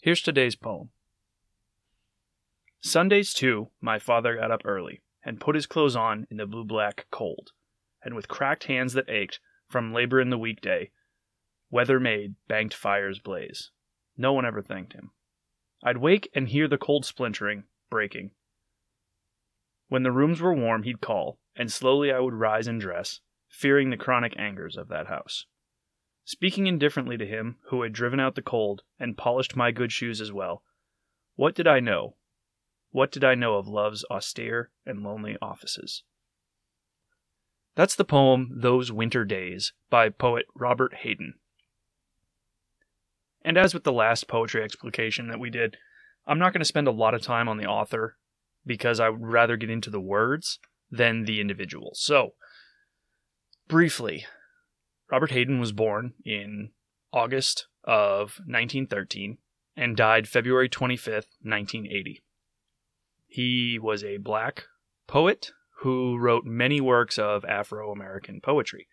Here's today's poem. Sundays, too, my father got up early and put his clothes on in the blue black cold, and with cracked hands that ached from labor in the weekday, weather made, banked fires blaze. No one ever thanked him. I'd wake and hear the cold splintering, breaking. When the rooms were warm, he'd call, and slowly I would rise and dress, fearing the chronic angers of that house. Speaking indifferently to him who had driven out the cold and polished my good shoes as well, what did I know? What did I know of love's austere and lonely offices? That's the poem Those Winter Days by poet Robert Hayden. And as with the last poetry explication that we did, I'm not going to spend a lot of time on the author because I would rather get into the words than the individual. So, briefly, Robert Hayden was born in August of 1913 and died February 25th, 1980. He was a black poet who wrote many works of Afro American poetry.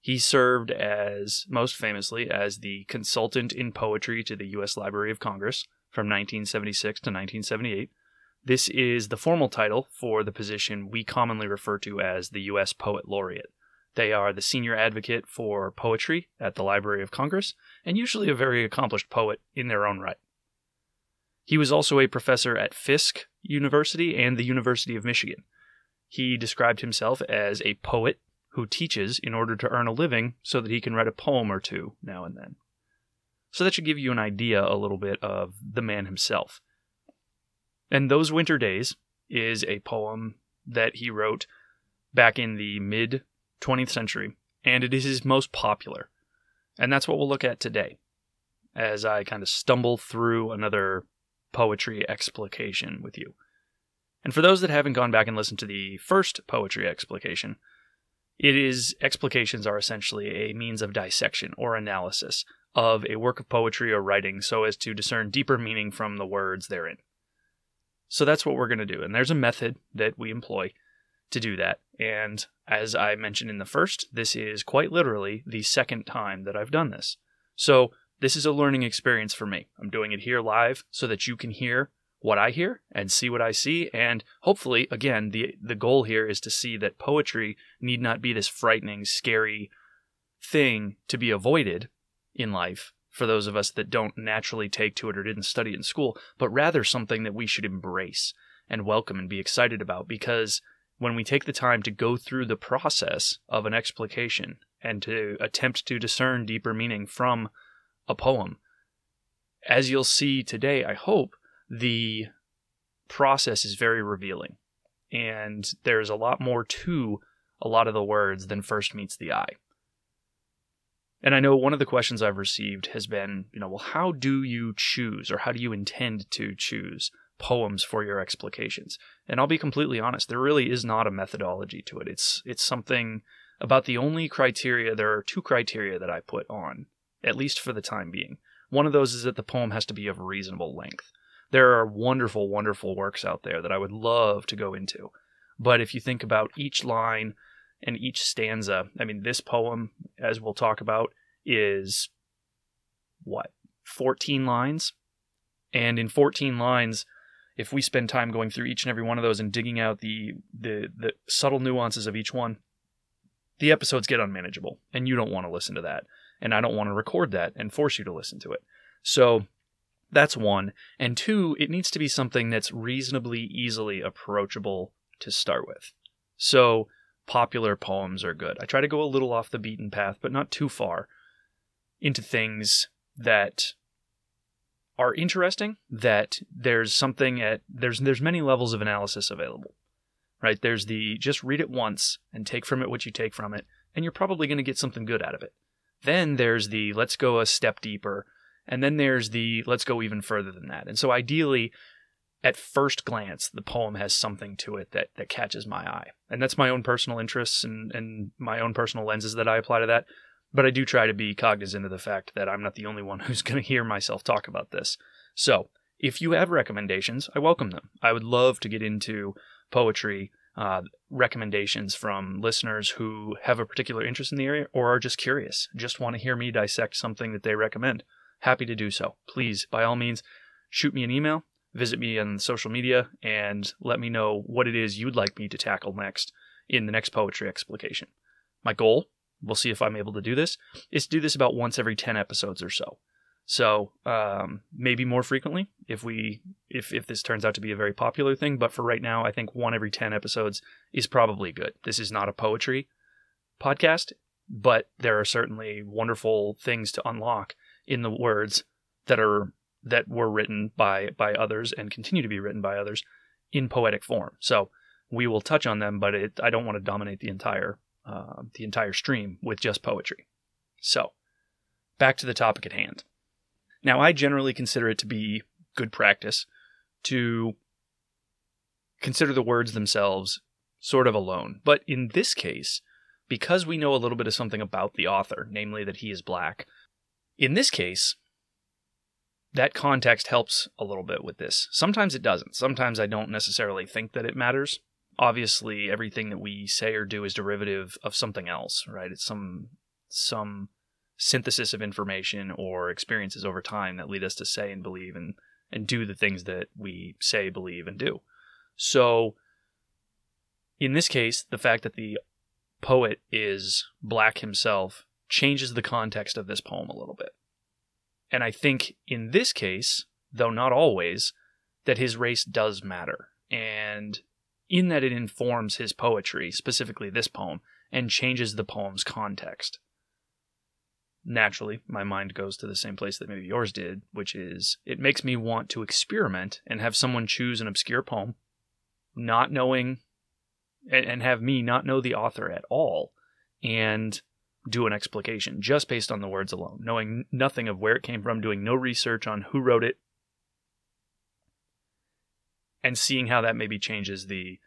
He served as, most famously, as the consultant in poetry to the U.S. Library of Congress from 1976 to 1978. This is the formal title for the position we commonly refer to as the U.S. Poet Laureate. They are the senior advocate for poetry at the Library of Congress, and usually a very accomplished poet in their own right. He was also a professor at Fisk University and the University of Michigan. He described himself as a poet who teaches in order to earn a living so that he can write a poem or two now and then. So that should give you an idea a little bit of the man himself. And Those Winter Days is a poem that he wrote back in the mid 20th century, and it is his most popular. And that's what we'll look at today as I kind of stumble through another poetry explication with you. And for those that haven't gone back and listened to the first poetry explication, it is explications are essentially a means of dissection or analysis of a work of poetry or writing so as to discern deeper meaning from the words therein. So that's what we're going to do. And there's a method that we employ to do that. And as I mentioned in the first, this is quite literally the second time that I've done this. So this is a learning experience for me. I'm doing it here live so that you can hear what I hear and see what I see. And hopefully, again, the, the goal here is to see that poetry need not be this frightening, scary thing to be avoided in life for those of us that don't naturally take to it or didn't study it in school, but rather something that we should embrace and welcome and be excited about because when we take the time to go through the process of an explication and to attempt to discern deeper meaning from a poem, as you'll see today, I hope, the process is very revealing. And there's a lot more to a lot of the words than first meets the eye. And I know one of the questions I've received has been, you know, well, how do you choose or how do you intend to choose poems for your explications? And I'll be completely honest, there really is not a methodology to it. It's it's something about the only criteria there are two criteria that I put on, at least for the time being. One of those is that the poem has to be of reasonable length. There are wonderful, wonderful works out there that I would love to go into. But if you think about each line and each stanza, I mean, this poem, as we'll talk about, is what, 14 lines? And in 14 lines, if we spend time going through each and every one of those and digging out the, the, the subtle nuances of each one, the episodes get unmanageable. And you don't want to listen to that. And I don't want to record that and force you to listen to it. So that's one. And two, it needs to be something that's reasonably easily approachable to start with. So popular poems are good. I try to go a little off the beaten path, but not too far into things that are interesting that there's something at there's there's many levels of analysis available right there's the just read it once and take from it what you take from it and you're probably going to get something good out of it then there's the let's go a step deeper And then there's the let's go even further than that. And so ideally, at first glance, the poem has something to it that, that catches my eye. And that's my own personal interests and, and my own personal lenses that I apply to that. But I do try to be cognizant of the fact that I'm not the only one who's going to hear myself talk about this. So if you have recommendations, I welcome them. I would love to get into poetry uh, recommendations from listeners who have a particular interest in the area or are just curious, just want to hear me dissect something that they recommend. Happy to do so. Please, by all means, shoot me an email, visit me on social media, and let me know what it is you'd like me to tackle next in the next poetry explication. My goal, we'll see if I'm able to do this, is to do this about once every 10 episodes or so. So um, maybe more frequently if we if if this turns out to be a very popular thing. But for right now, I think one every ten episodes is probably good. This is not a poetry podcast, but there are certainly wonderful things to unlock in the words that are that were written by by others and continue to be written by others in poetic form. So we will touch on them, but it, I don't want to dominate the entire uh, the entire stream with just poetry. So back to the topic at hand. Now, I generally consider it to be good practice to consider the words themselves sort of alone. But in this case, because we know a little bit of something about the author, namely that he is black, in this case, that context helps a little bit with this. Sometimes it doesn't. Sometimes I don't necessarily think that it matters. Obviously, everything that we say or do is derivative of something else, right? It's some some synthesis of information or experiences over time that lead us to say and believe and and do the things that we say, believe, and do. So, in this case, the fact that the poet is black himself changes the context of this poem a little bit. And I think in this case, though not always, that his race does matter. And in that it informs his poetry, specifically this poem, and changes the poem's context. Naturally my mind goes to the same place that maybe yours did, which is it makes me want to experiment and have someone choose an obscure poem, not knowing, and, have me not know the author at all, and do an explication just based on the words alone, knowing nothing of where it came from, doing no research on who wrote it, and seeing how that maybe changes the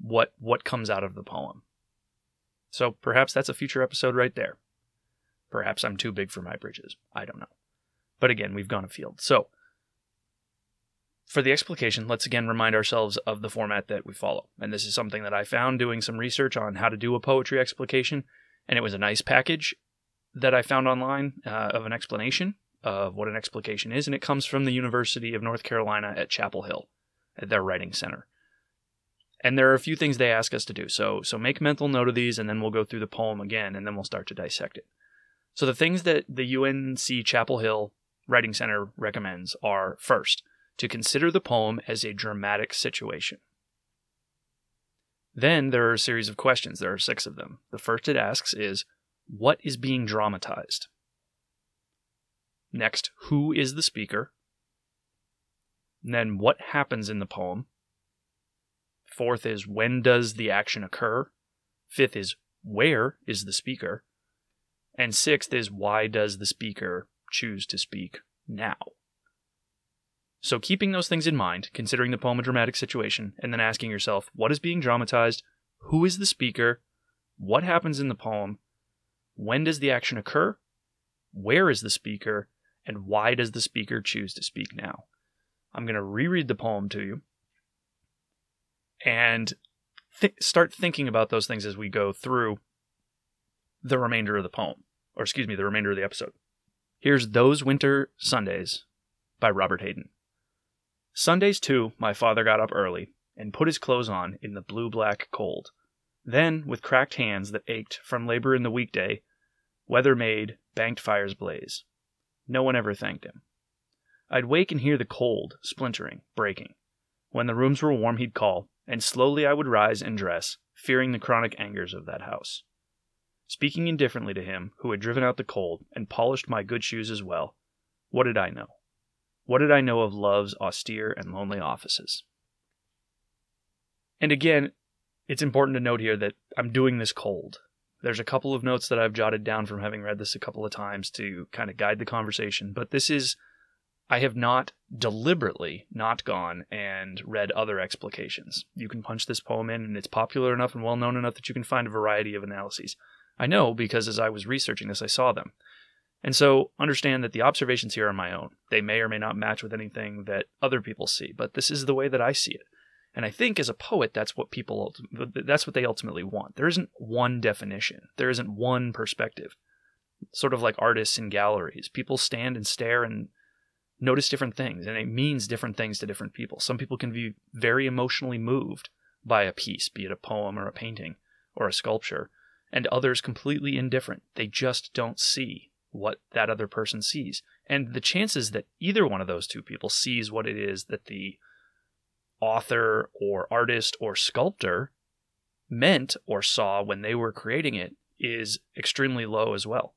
what what comes out of the poem. So perhaps that's a future episode right there. Perhaps I'm too big for my bridges. I don't know. But again, we've gone afield. So, for the explication, let's again remind ourselves of the format that we follow. And this is something that I found doing some research on how to do a poetry explication. And it was a nice package that I found online uh, of an explanation of what an explication is. And it comes from the University of North Carolina at Chapel Hill, at their writing center. And there are a few things they ask us to do. So, so make mental note of these, and then we'll go through the poem again, and then we'll start to dissect it. So the things that the UNC Chapel Hill Writing Center recommends are first, to consider the poem as a dramatic situation. Then there are a series of questions. There are six of them. The first it asks is, What is being dramatized? Next, who is the speaker? And then, what happens in the poem? Fourth is, when does the action occur? Fifth is, where is the speaker? And sixth is why does the speaker choose to speak now? So, keeping those things in mind, considering the poem a dramatic situation, and then asking yourself, what is being dramatized? Who is the speaker? What happens in the poem? When does the action occur? Where is the speaker? And why does the speaker choose to speak now? I'm going to reread the poem to you and th- start thinking about those things as we go through the remainder of the poem, or excuse me, the remainder of the episode. Here's Those Winter Sundays by Robert Hayden. Sundays, too, my father got up early and put his clothes on in the blue black cold. Then, with cracked hands that ached from labor in the weekday, weather made, banked fires blaze. No one ever thanked him. I'd wake and hear the cold, splintering, breaking. When the rooms were warm, he'd call, and slowly I would rise and dress, fearing the chronic angers of that house. Speaking indifferently to him who had driven out the cold and polished my good shoes as well, what did I know? What did I know of love's austere and lonely offices? And again, it's important to note here that I'm doing this cold. There's a couple of notes that I've jotted down from having read this a couple of times to kind of guide the conversation, but this is I have not deliberately not gone and read other explications. You can punch this poem in, and it's popular enough and well known enough that you can find a variety of analyses. I know because as I was researching this, I saw them. And so understand that the observations here are my own. They may or may not match with anything that other people see, but this is the way that I see it. And I think as a poet, that's what people that's what they ultimately want. There isn't one definition. There isn't one perspective. Sort of like artists in galleries. People stand and stare and notice different things, and it means different things to different people. Some people can be very emotionally moved by a piece, be it a poem or a painting or a sculpture, and others completely indifferent. They just don't see what that other person sees. And the chances that either one of those two people sees what it is that the author or artist or sculptor meant or saw when they were creating it is extremely low as well.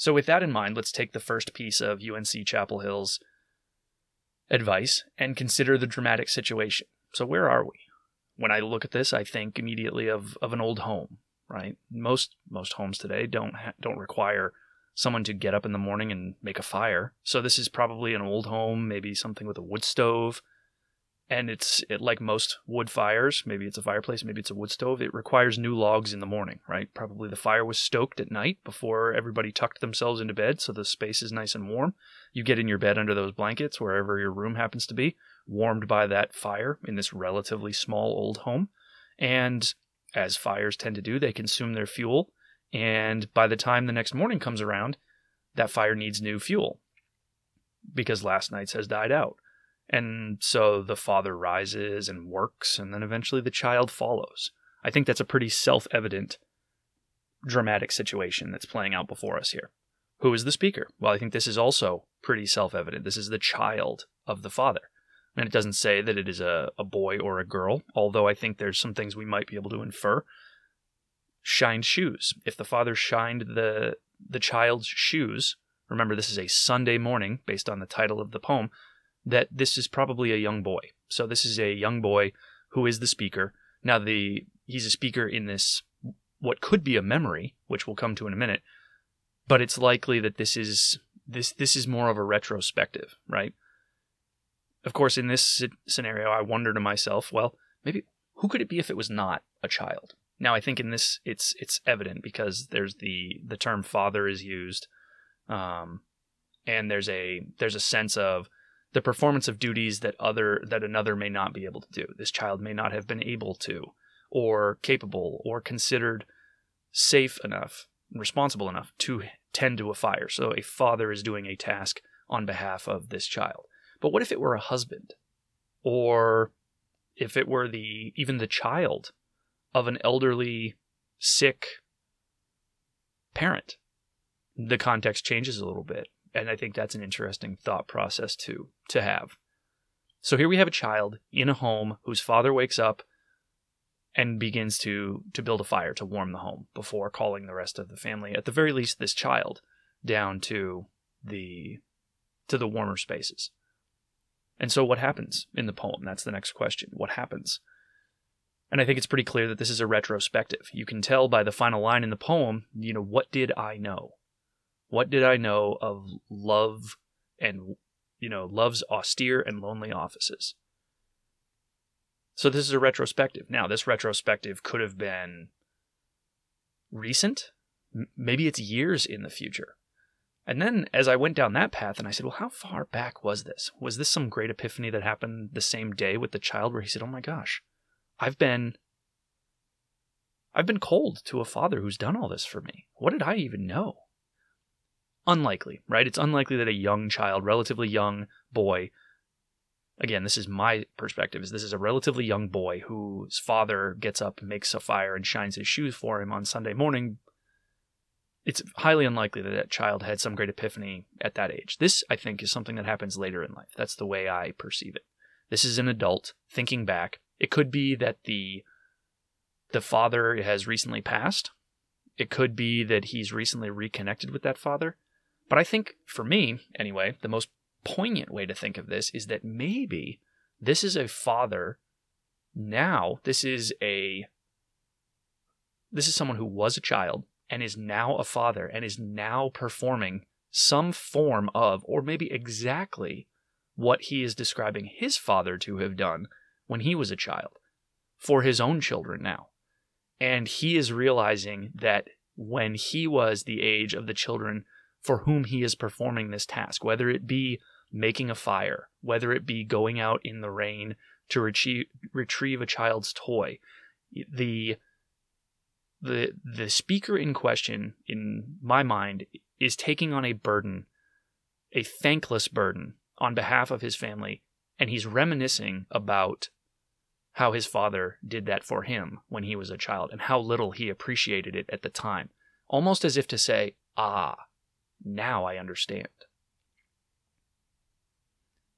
So, with that in mind, let's take the first piece of UNC Chapel Hill's advice and consider the dramatic situation. So, where are we? When I look at this, I think immediately of, of an old home, right? Most most homes today don't ha- don't require someone to get up in the morning and make a fire. So this is probably an old home, maybe something with a wood stove, and it's it, like most wood fires maybe it's a fireplace maybe it's a wood stove it requires new logs in the morning right? Probably the fire was stoked at night before everybody tucked themselves into bed so the space is nice and warm. You get in your bed under those blankets wherever your room happens to be warmed by that fire in this relatively small old home. And as fires tend to do they consume their fuel. And by the time the next morning comes around that fire needs new fuel because last night's has died out and so the father rises and works, and then eventually the child follows. I think that's a pretty self evident dramatic situation that's playing out before us here. Who is the speaker? Well, I think this is also pretty self evident. This is the child of the father. And it doesn't say that it is a, a boy or a girl, although I think there's some things we might be able to infer. Shined shoes. If the father shined the the child's shoes, remember this is a Sunday morning based on the title of the poem, that this is probably a young boy. So this is a young boy who is the speaker. Now the he's a speaker in this what could be a memory, which we'll come to in a minute, but it's likely that this is this this is more of a retrospective, right? Of course, in this scenario, I wonder to myself, well, maybe who could it be if it was not a child? Now, I think in this, it's it's evident because there's the the term father is used, um, and there's a there's a sense of the performance of duties that other that another may not be able to do. This child may not have been able to, or capable, or considered safe enough responsible enough to tend to a fire. So a father is doing a task on behalf of this child. But what if it were a husband? Or if it were the even the child of an elderly, sick parent? The context changes a little bit and I think that's an interesting thought process to to have. So here we have a child in a home whose father wakes up and begins to to build a fire to warm the home before calling the rest of the family, at the very least this child, down to the to the warmer spaces. And so what happens in the poem? That's the next question. What happens? And I think it's pretty clear that this is a retrospective. You can tell by the final line in the poem, you know, what did I know? What did I know of love and, you know, love's austere and lonely offices? So this is a retrospective. Now, this retrospective could have been recent. maybe it's years in the future. And then as I went down that path and I said, well, how far back was this? Was this some great epiphany that happened the same day with the child where he said, oh my gosh, I've been I've been cold to a father who's done all this for me. What did I even know? Unlikely, right? It's unlikely that a young child, relatively young boy, again, this is my perspective, is this is a relatively young boy whose father gets up, makes a fire, and shines his shoes for him on Sunday morning. It's highly unlikely that that child had some great epiphany at that age. This, I think, is something that happens later in life. That's the way I perceive it. This is an adult thinking back. It could be that the the father has recently passed. It could be that he's recently reconnected with that father. But I think, for me, anyway, the most poignant way to think of this is that maybe this is a father now, this is a this is someone who was a child and is now a father and is now performing some form of, or maybe exactly what he is describing his father to have done when he was a child for his own children now. And he is realizing that when he was the age of the children for whom he is performing this task, whether it be making a fire, whether it be going out in the rain to retrieve, retrieve a child's toy, the the the speaker in question in my mind is taking on a burden a thankless burden on behalf of his family and he's reminiscing about how his father did that for him when he was a child and how little he appreciated it at the time. Almost as if to say ah now i understand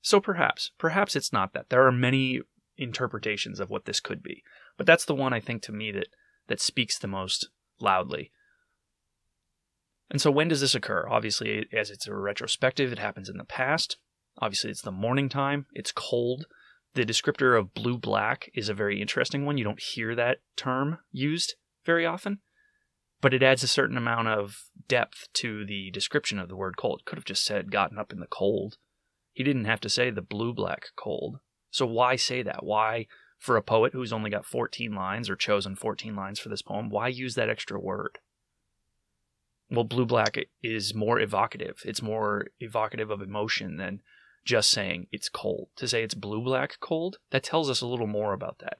so perhaps perhaps it's not that there are many interpretations of what this could be but that's the one i think to me that that speaks the most loudly. And so, when does this occur? Obviously, as it's a retrospective, it happens in the past. Obviously, it's the morning time, it's cold. The descriptor of blue black is a very interesting one. You don't hear that term used very often, but it adds a certain amount of depth to the description of the word cold. It could have just said gotten up in the cold. He didn't have to say the blue black cold. So, why say that? Why for a poet who's only got 14 lines or chosen 14 lines for this poem, why use that extra word? Well, blue black is more evocative. It's more evocative of emotion than just saying it's cold. To say it's blue black cold, that tells us a little more about that.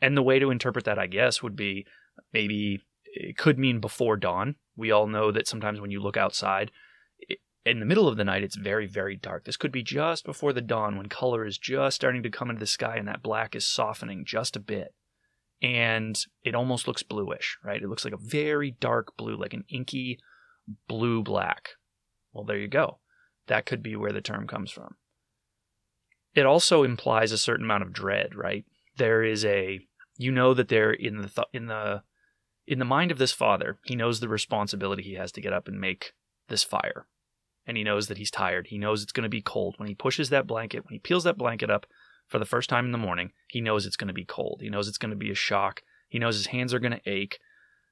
And the way to interpret that, I guess, would be maybe it could mean before dawn. We all know that sometimes when you look outside, in the middle of the night, it's very, very dark. This could be just before the dawn when color is just starting to come into the sky and that black is softening just a bit. And it almost looks bluish, right? It looks like a very dark blue, like an inky blue black. Well, there you go. That could be where the term comes from. It also implies a certain amount of dread, right? There is a you know that they're in the th- in the in the mind of this father, he knows the responsibility he has to get up and make this fire and he knows that he's tired. He knows it's going to be cold. When he pushes that blanket, when he peels that blanket up for the first time in the morning, he knows it's going to be cold. He knows it's going to be a shock. He knows his hands are going to ache.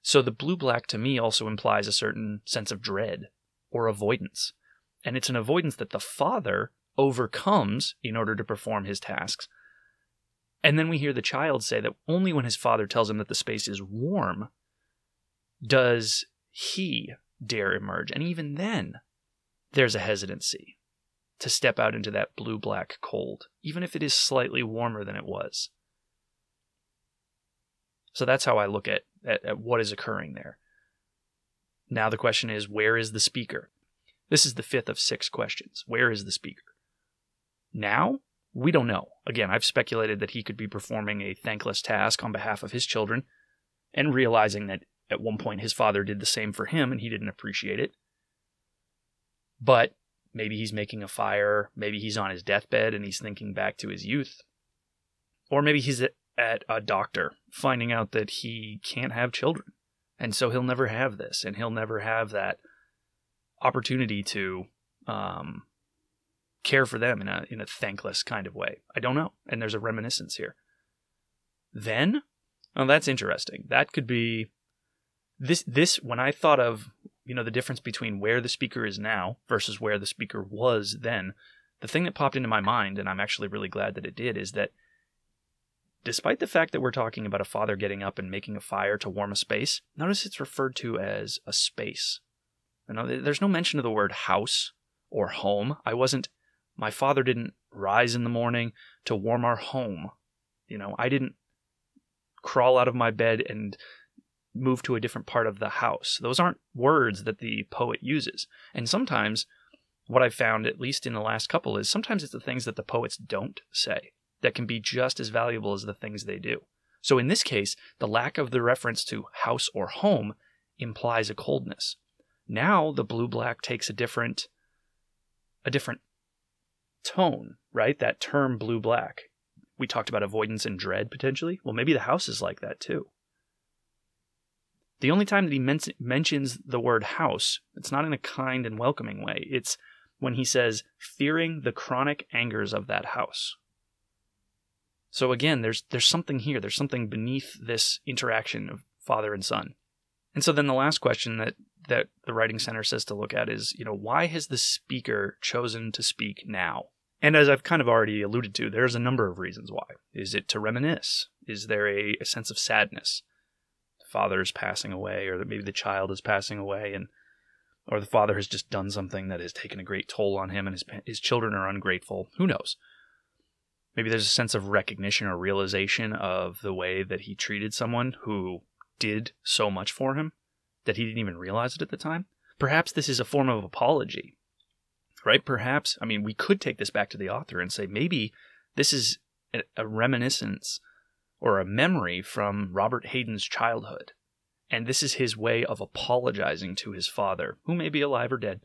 So the blue black to me also implies a certain sense of dread or avoidance. And it's an avoidance that the father overcomes in order to perform his tasks. And then we hear the child say that only when his father tells him that the space is warm does he dare emerge. And even then, there's a hesitancy to step out into that blue black cold, even if it is slightly warmer than it was. So that's how I look at, at, at, what is occurring there. Now the question is where is the speaker? This is the fifth of six questions. Where is the speaker? Now, we don't know. Again, I've speculated that he could be performing a thankless task on behalf of his children and realizing that at one point his father did the same for him and he didn't appreciate it. But maybe he's making a fire, maybe he's on his deathbed and he's thinking back to his youth. Or maybe he's at a doctor finding out that he can't have children. And so he'll never have this and he'll never have that opportunity to um, care for them in a in a thankless kind of way. I don't know. And there's a reminiscence here. Then, oh, that's interesting. That could be this this when I thought of you know the difference between where the speaker is now versus where the speaker was then the thing that popped into my mind and i'm actually really glad that it did is that despite the fact that we're talking about a father getting up and making a fire to warm a space notice it's referred to as a space. You know, there's no mention of the word house or home. I wasn't my father didn't rise in the morning to warm our home. You know i didn't crawl out of my bed and move to a different part of the house. Those aren't words that the poet uses. And sometimes, what I've found, at least in the last couple, is sometimes it's the things that the poets don't say that can be just as valuable as the things they do. So in this case, the lack of the reference to house or home implies a coldness. Now the blue black takes a different a different tone, right? That term blue black. We talked about avoidance and dread potentially. Well, maybe the house is like that too. The only time that he men- mentions the word house, it's not in a kind and welcoming way. It's when he says, fearing the chronic angers of that house. So again, there's there's something here. There's something beneath this interaction of father and son. And so then the last question that that the writing center says to look at is, you know, why has the speaker chosen to speak now? And as I've kind of already alluded to, there's a number of reasons why. Is it to reminisce? Is there a, a sense of sadness? The father is passing away, or that maybe the child is passing away, and or the father has just done something that has taken a great toll on him, and his his children are ungrateful. Who knows? Maybe there's a sense of recognition or realization of the way that he treated someone who did so much for him that he didn't even realize it at the time. Perhaps this is a form of apology, right? Perhaps, I mean, we could take this back to the author and say maybe this is a reminiscence or a memory from Robert Hayden's childhood. And this is his way of apologizing to his father, who may be alive or dead,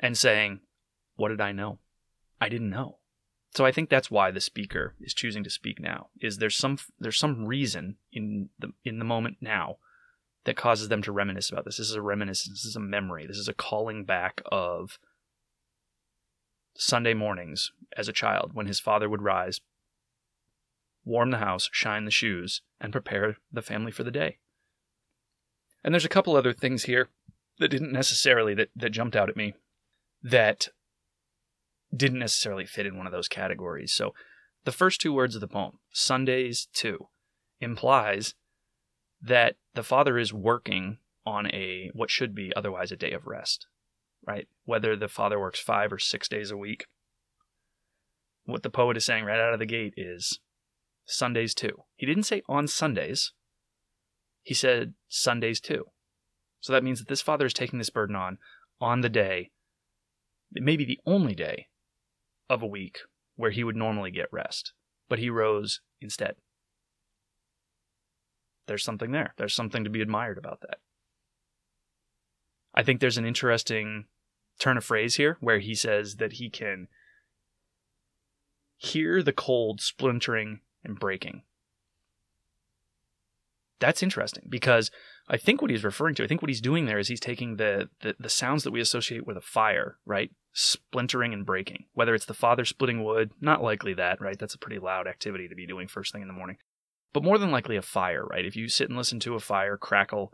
and saying, What did I know? I didn't know. So I think that's why the speaker is choosing to speak now. Is there's some there's some reason in the in the moment now that causes them to reminisce about this. This is a reminiscence. This is a memory. This is a calling back of Sunday mornings as a child when his father would rise, warm the house, shine the shoes, and prepare the family for the day. And there's a couple other things here that didn't necessarily that, that jumped out at me that didn't necessarily fit in one of those categories. So the first two words of the poem, Sundays too, implies that the father is working on a what should be otherwise a day of rest, right? Whether the father works 5 or 6 days a week. What the poet is saying right out of the gate is Sundays too. He didn't say on Sundays. He said Sundays too. So that means that this father is taking this burden on on the day, it may be the only day of a week where he would normally get rest, but he rose instead. There's something there. There's something to be admired about that. I think there's an interesting turn of phrase here where he says that he can hear the cold splintering and breaking. That's interesting because I think what he's referring to, I think what he's doing there is he's taking the, the, the sounds that we associate with a fire, right? Splintering and breaking. Whether it's the father splitting wood, not likely that, right? That's a pretty loud activity to be doing first thing in the morning. But more than likely a fire, right? If you sit and listen to a fire crackle,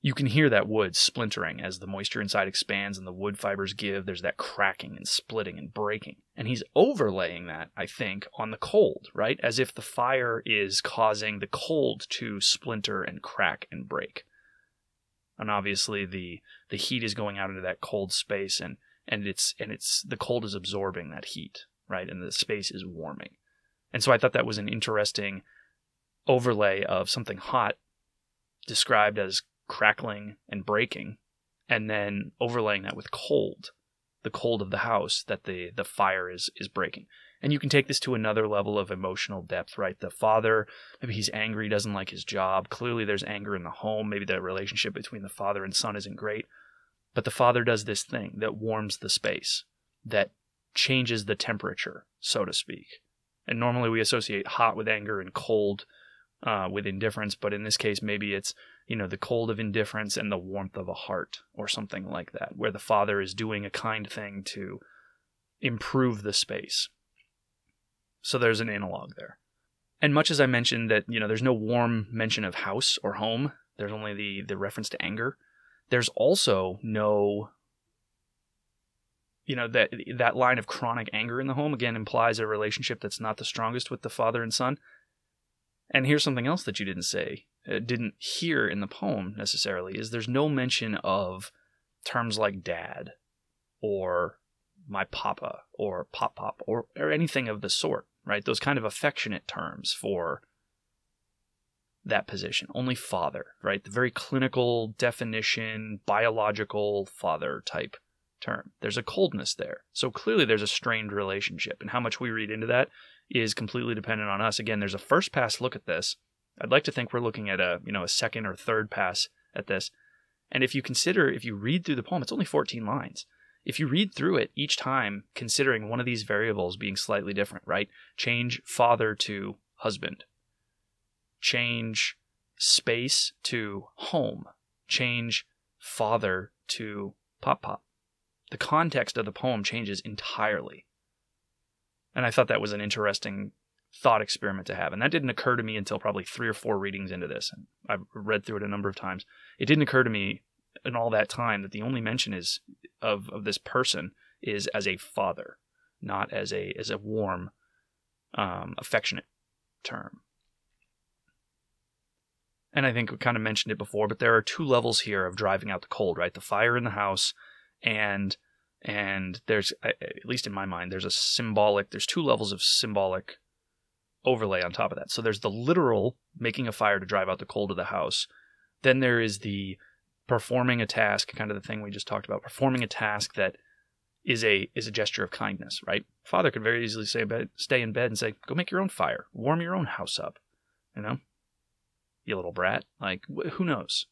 you can hear that wood splintering as the moisture inside expands and the wood fibers give. There's that cracking and splitting and breaking. And he's overlaying that, I think, on the cold, right? As if the fire is causing the cold to splinter and crack and break. And obviously the the heat is going out into that cold space and and it's and it's the cold is absorbing that heat, right? And the space is warming. And so I thought that was an interesting overlay of something hot described as crackling and breaking, and then overlaying that with cold, the cold of the house that the the fire is is breaking. And you can take this to another level of emotional depth, right? The father, maybe he's angry, doesn't like his job. Clearly, there's anger in the home. Maybe the relationship between the father and son isn't great. But the father does this thing that warms the space, that changes the temperature, so to speak. And normally we associate hot with anger and cold uh, with indifference, but in this case, maybe it's you know the cold of indifference and the warmth of a heart, or something like that, where the father is doing a kind thing to improve the space. So there's an analog there. And much as I mentioned that you know there's no warm mention of house or home, there's only the the reference to anger. There's also no you know that that line of chronic anger in the home again implies a relationship that's not the strongest with the father and son and here's something else that you didn't say, Uh, didn't hear in the poem necessarily, is there's no mention of terms like dad or my papa or pop pop or, or anything of the sort, right? Those kind of affectionate terms for that position. Only father, right? The very clinical definition, biological father type term. There's a coldness there. So clearly there's a strained relationship. And how much we read into that is completely dependent on us. Again, there's a first pass look at this. I'd like to think we're looking at a, you know, a second or third pass at this. And if you consider, if you read through the poem, it's only 14 lines. If you read through it each time, considering one of these variables being slightly different, right? Change father to husband. Change space to home. Change father to pop pop. The context of the poem changes entirely. And I thought that was an interesting thought experiment to have. And that didn't occur to me until probably three or four readings into this. I've read through it a number of times. It didn't occur to me in all that time that the only mention is of, of this person is as a father, not as a as a warm, um, affectionate term. And I think we kind of mentioned it before, but there are two levels here of driving out the cold, right? The fire in the house and and there's at least in my mind there's a symbolic there's two levels of symbolic overlay on top of that. So there's the literal making a fire to drive out the cold of the house. Then there is the performing a task kind of the thing we just talked about performing a task that is a is a gesture of kindness right? Father could very easily say stay in bed and say go make your own fire warm your own house up you know? You little brat like who knows?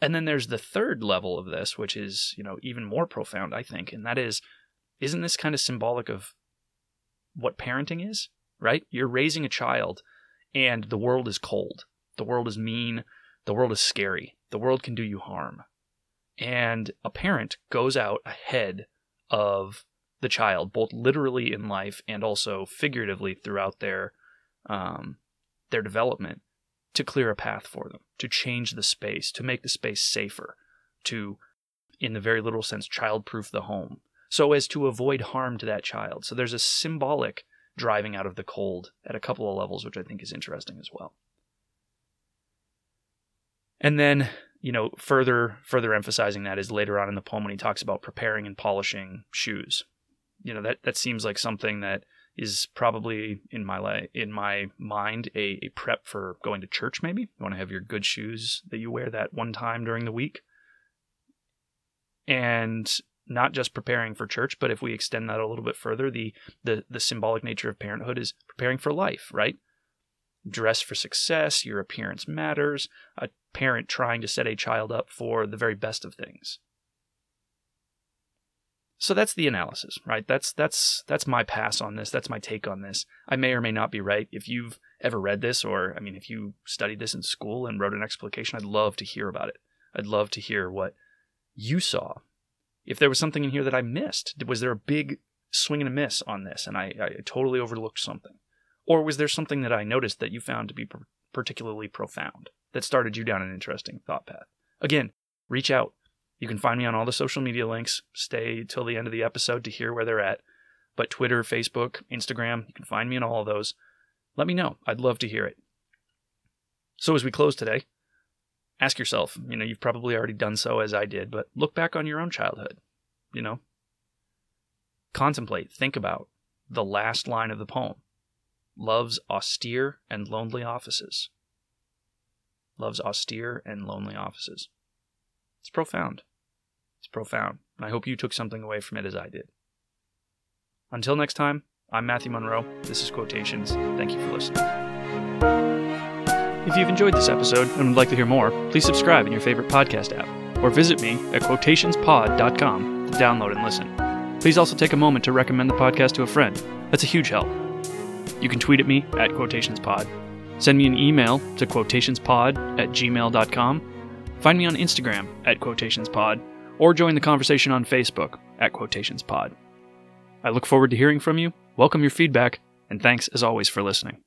And then there's the third level of this, which is, you know, even more profound, I think, and that is isn't this kind of symbolic of what parenting is, right? You're raising a child and the world is cold. The world is mean, the world is scary. The world can do you harm. And a parent goes out ahead of the child, both literally in life and also figuratively throughout their um, their development, to clear a path for them, to change the space, to make the space safer, to, in the very literal sense, childproof the home, so as to avoid harm to that child. So there's a symbolic driving out of the cold at a couple of levels, which I think is interesting as well. And then, you know, further further emphasizing that is later on in the poem when he talks about preparing and polishing shoes. You know, that that seems like something that is probably in my li- in my mind a, a prep for going to church maybe you want to have your good shoes that you wear that one time during the week and not just preparing for church but if we extend that a little bit further the the, the symbolic nature of parenthood is preparing for life right dress for success your appearance matters a parent trying to set a child up for the very best of things so that's the analysis, right? That's that's that's my pass on this. That's my take on this. I may or may not be right. If you've ever read this or I mean if you studied this in school and wrote an explication, I'd love to hear about it. I'd love to hear what you saw. If there was something in here that I missed, was there a big swing and a miss on this and I, I totally overlooked something? Or was there something that I noticed that you found to be particularly profound that started you down an interesting thought path? Again, reach out you can find me on all the social media links. Stay till the end of the episode to hear where they're at. But Twitter, Facebook, Instagram, you can find me in all of those. Let me know. I'd love to hear it. So as we close today, ask yourself, you know, you've probably already done so as I did, but look back on your own childhood, you know. Contemplate, think about the last line of the poem. Love's austere and lonely offices. Love's austere and lonely offices. It's profound. It's profound, and I hope you took something away from it as I did. Until next time, I'm Matthew Monroe. This is Quotations. Thank you for listening. If you've enjoyed this episode and would like to hear more, please subscribe in your favorite podcast app or visit me at quotationspod.com to download and listen. Please also take a moment to recommend the podcast to a friend. That's a huge help. You can tweet at me at quotationspod. Send me an email to quotationspod at gmail.com. Find me on Instagram at quotationspod or join the conversation on Facebook at QuotationsPod. I look forward to hearing from you, welcome your feedback, and thanks as always for listening.